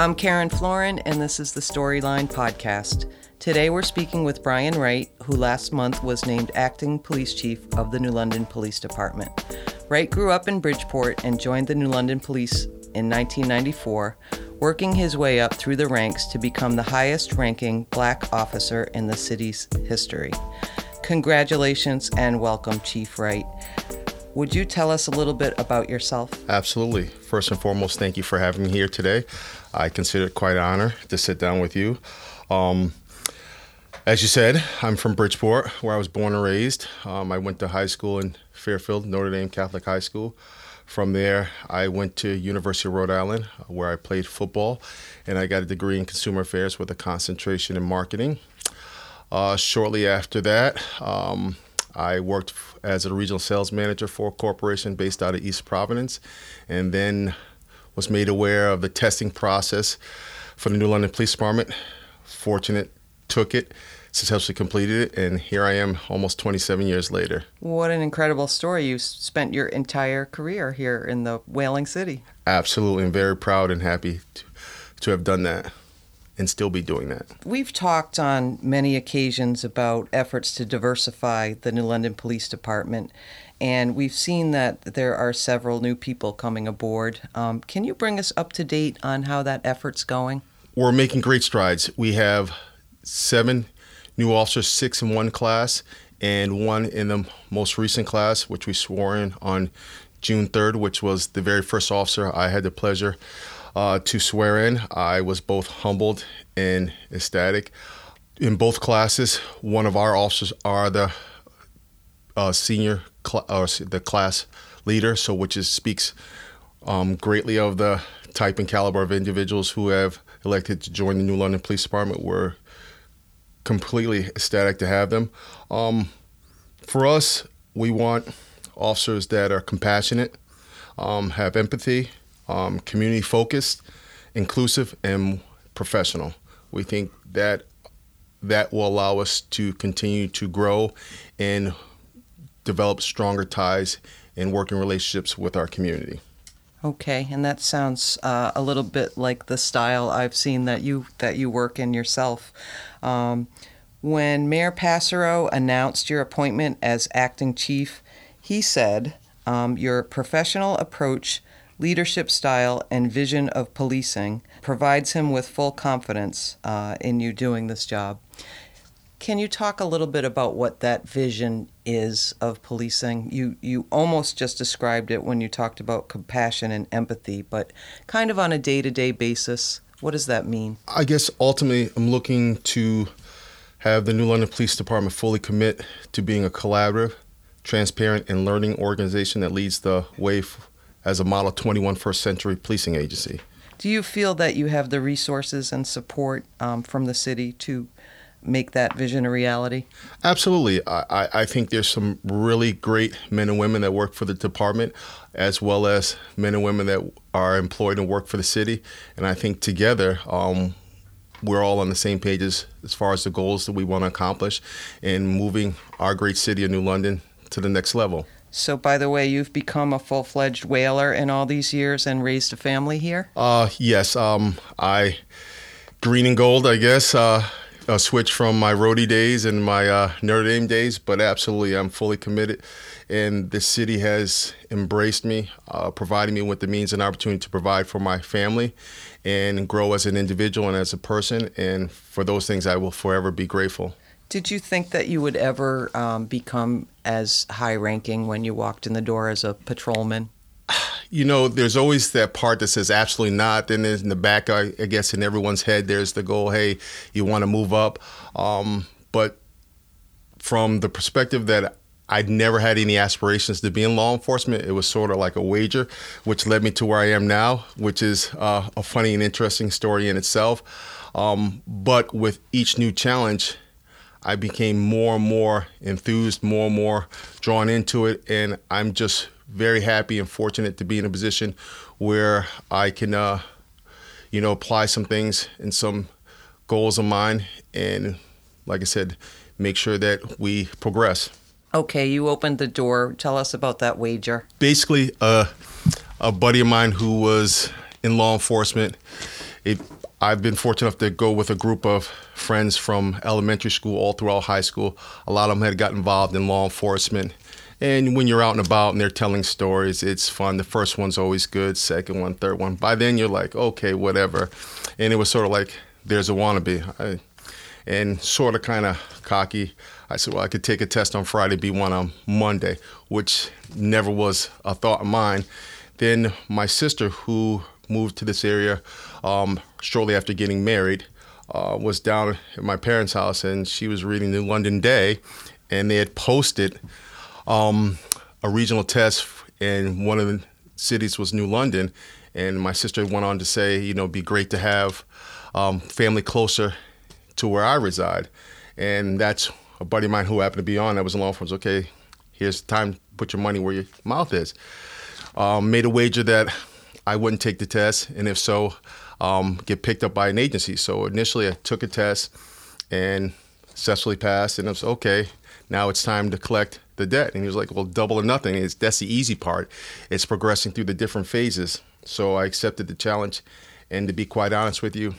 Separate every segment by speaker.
Speaker 1: I'm Karen Florin, and this is the Storyline Podcast. Today we're speaking with Brian Wright, who last month was named acting police chief of the New London Police Department. Wright grew up in Bridgeport and joined the New London Police in 1994, working his way up through the ranks to become the highest ranking black officer in the city's history. Congratulations and welcome, Chief Wright. Would you tell us a little bit about yourself?
Speaker 2: Absolutely. First and foremost, thank you for having me here today. I consider it quite an honor to sit down with you. Um, as you said, I'm from Bridgeport, where I was born and raised. Um, I went to high school in Fairfield, Notre Dame Catholic High School. From there, I went to University of Rhode Island, where I played football, and I got a degree in consumer affairs with a concentration in marketing. Uh, shortly after that, um, I worked as a regional sales manager for a corporation based out of East Providence, and then was made aware of the testing process for the New London Police Department. Fortunate, took it, successfully completed it, and here I am almost 27 years later.
Speaker 1: What an incredible story. You spent your entire career here in the Whaling City.
Speaker 2: Absolutely, I'm very proud and happy to, to have done that and still be doing that.
Speaker 1: We've talked on many occasions about efforts to diversify the New London Police Department, and we've seen that there are several new people coming aboard. Um, can you bring us up to date on how that effort's going?
Speaker 2: We're making great strides. We have seven new officers, six in one class, and one in the most recent class, which we swore in on June 3rd, which was the very first officer I had the pleasure uh, to swear in. I was both humbled and ecstatic. In both classes, one of our officers are the uh, senior cl- or the class leader, so which is speaks um, greatly of the type and caliber of individuals who have elected to join the New London Police Department. We're completely ecstatic to have them. Um, for us, we want officers that are compassionate, um, have empathy, um, community focused, inclusive, and professional. We think that that will allow us to continue to grow and develop stronger ties and working relationships with our community.
Speaker 1: Okay, and that sounds uh, a little bit like the style I've seen that you that you work in yourself. Um, when Mayor Passero announced your appointment as acting chief, he said um, your professional approach leadership style, and vision of policing provides him with full confidence uh, in you doing this job. Can you talk a little bit about what that vision is of policing? You you almost just described it when you talked about compassion and empathy, but kind of on a day-to-day basis, what does that mean?
Speaker 2: I guess ultimately I'm looking to have the New London Police Department fully commit to being a collaborative, transparent, and learning organization that leads the way as a model 21 first century policing agency.
Speaker 1: Do you feel that you have the resources and support um, from the city to make that vision a reality?
Speaker 2: Absolutely. I, I think there's some really great men and women that work for the department, as well as men and women that are employed and work for the city. And I think together, um, we're all on the same pages as far as the goals that we want to accomplish in moving our great city of New London to the next level.
Speaker 1: So, by the way, you've become a full fledged whaler in all these years and raised a family here?
Speaker 2: Uh, yes. Um, I, green and gold, I guess, uh, a switch from my Rhody days and my uh, Notre Dame days, but absolutely, I'm fully committed. And the city has embraced me, uh, providing me with the means and opportunity to provide for my family and grow as an individual and as a person. And for those things, I will forever be grateful.
Speaker 1: Did you think that you would ever um, become as high ranking when you walked in the door as a patrolman?
Speaker 2: You know, there's always that part that says absolutely not. Then in the back, I, I guess, in everyone's head, there's the goal hey, you want to move up. Um, but from the perspective that I'd never had any aspirations to be in law enforcement. It was sort of like a wager, which led me to where I am now, which is uh, a funny and interesting story in itself. Um, but with each new challenge, I became more and more enthused, more and more drawn into it, and I'm just very happy and fortunate to be in a position where I can, uh, you know, apply some things and some goals of mine, and like I said, make sure that we progress.
Speaker 1: Okay, you opened the door. Tell us about that wager.
Speaker 2: Basically, uh, a buddy of mine who was in law enforcement it I've been fortunate enough to go with a group of friends from elementary school all throughout high school. A lot of them had got involved in law enforcement. And when you're out and about and they're telling stories, it's fun. The first one's always good, second one, third one. By then, you're like, okay, whatever. And it was sort of like, there's a wannabe. I, and sort of kind of cocky. I said, well, I could take a test on Friday, be one on Monday, which never was a thought of mine. Then my sister, who moved to this area um, shortly after getting married, uh, was down at my parents' house and she was reading the London Day, and they had posted um, a regional test, and one of the cities was New London. And my sister went on to say, you know, it'd be great to have um, family closer to where I reside. And that's a buddy of mine who happened to be on that was in law enforcement. Okay, here's time to put your money where your mouth is. Um, made a wager that I wouldn't take the test, and if so, um, get picked up by an agency. So initially, I took a test and successfully passed, and I was okay. Now it's time to collect the debt. And he was like, "Well, double or nothing. It's, that's the easy part. It's progressing through the different phases." So I accepted the challenge, and to be quite honest with you,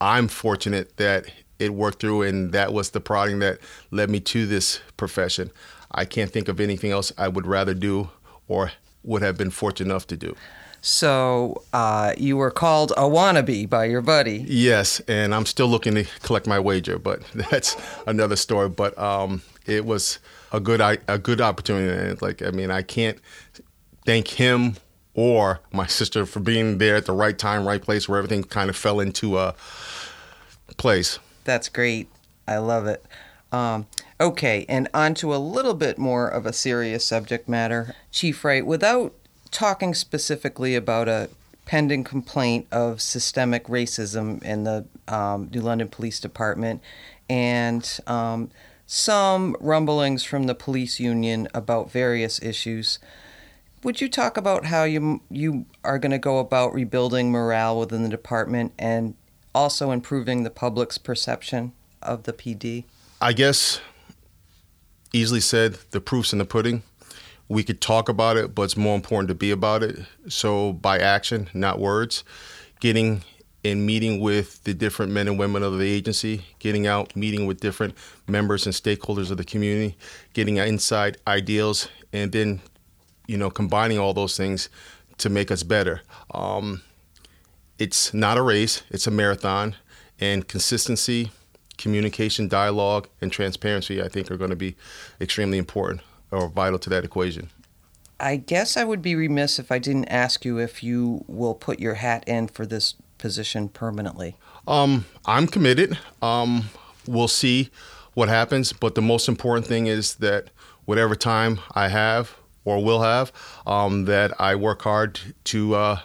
Speaker 2: I'm fortunate that it worked through, and that was the prodding that led me to this profession. I can't think of anything else I would rather do or would have been fortunate enough to do.
Speaker 1: So uh, you were called a wannabe by your buddy.
Speaker 2: Yes, and I'm still looking to collect my wager, but that's another story. But um, it was a good a good opportunity. And like I mean, I can't thank him or my sister for being there at the right time, right place, where everything kind of fell into a place.
Speaker 1: That's great. I love it. Um, okay, and on to a little bit more of a serious subject matter. Chief Wright, without talking specifically about a pending complaint of systemic racism in the um, New London Police Department and um, some rumblings from the police union about various issues. Would you talk about how you you are going to go about rebuilding morale within the department and also improving the public's perception of the PD?
Speaker 2: I guess easily said, the proof's in the pudding. We could talk about it, but it's more important to be about it. So by action, not words, getting and meeting with the different men and women of the agency, getting out, meeting with different members and stakeholders of the community, getting inside ideals, and then, you know, combining all those things to make us better. Um, it's not a race, it's a marathon, and consistency, communication, dialogue, and transparency, I think, are going to be extremely important or vital to that equation.
Speaker 1: I guess I would be remiss if I didn't ask you if you will put your hat in for this position permanently.
Speaker 2: Um, I'm committed. Um, we'll see what happens, but the most important thing is that whatever time I have or will have, um, that I work hard to uh,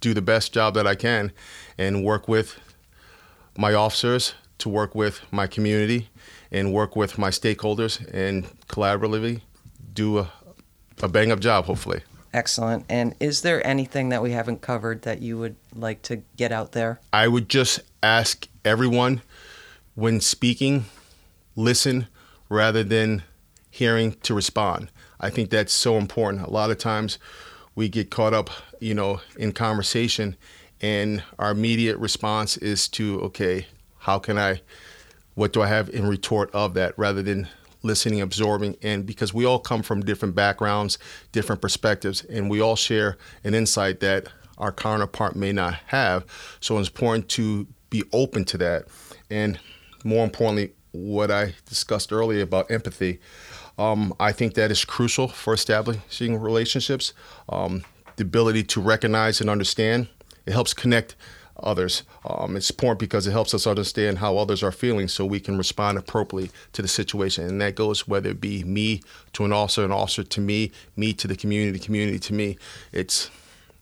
Speaker 2: do the best job that I can and work with my officers, to work with my community, and work with my stakeholders and collaboratively do a, a bang up job, hopefully.
Speaker 1: Excellent. And is there anything that we haven't covered that you would like to get out there?
Speaker 2: I would just ask everyone when speaking, listen rather than hearing to respond. I think that's so important. A lot of times we get caught up, you know, in conversation and our immediate response is to, okay, how can I, what do I have in retort of that rather than listening, absorbing, and because we all come from different backgrounds, different perspectives, and we all share an insight that our counterpart may not have. So it's important to be open to that. And more importantly, what I discussed earlier about empathy. Um, I think that is crucial for establishing relationships. Um, the ability to recognize and understand it helps connect others. Um, it's important because it helps us understand how others are feeling so we can respond appropriately to the situation. And that goes whether it be me to an officer, an officer to me, me to the community, community to me. It's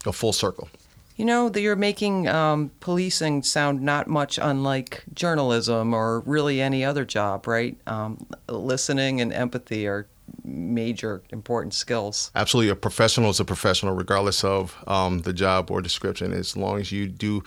Speaker 2: a full circle.
Speaker 1: You know, that you're making um, policing sound not much unlike journalism or really any other job, right? Um, listening and empathy are major important skills.
Speaker 2: Absolutely. A professional is a professional, regardless of um, the job or description. As long as you do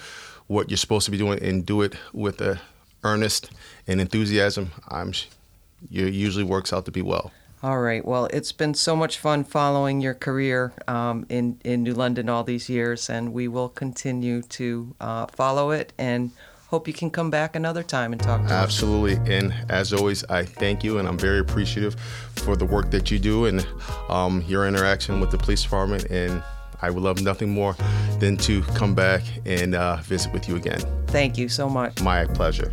Speaker 2: what you're supposed to be doing and do it with a earnest and enthusiasm, I'm, it usually works out to be well.
Speaker 1: All right. Well, it's been so much fun following your career um, in in New London all these years, and we will continue to uh, follow it and hope you can come back another time and talk to
Speaker 2: Absolutely. us. Absolutely. And as always, I thank you, and I'm very appreciative for the work that you do and um, your interaction with the police department. And I would love nothing more than to come back and uh, visit with you again.
Speaker 1: Thank you so much.
Speaker 2: My pleasure.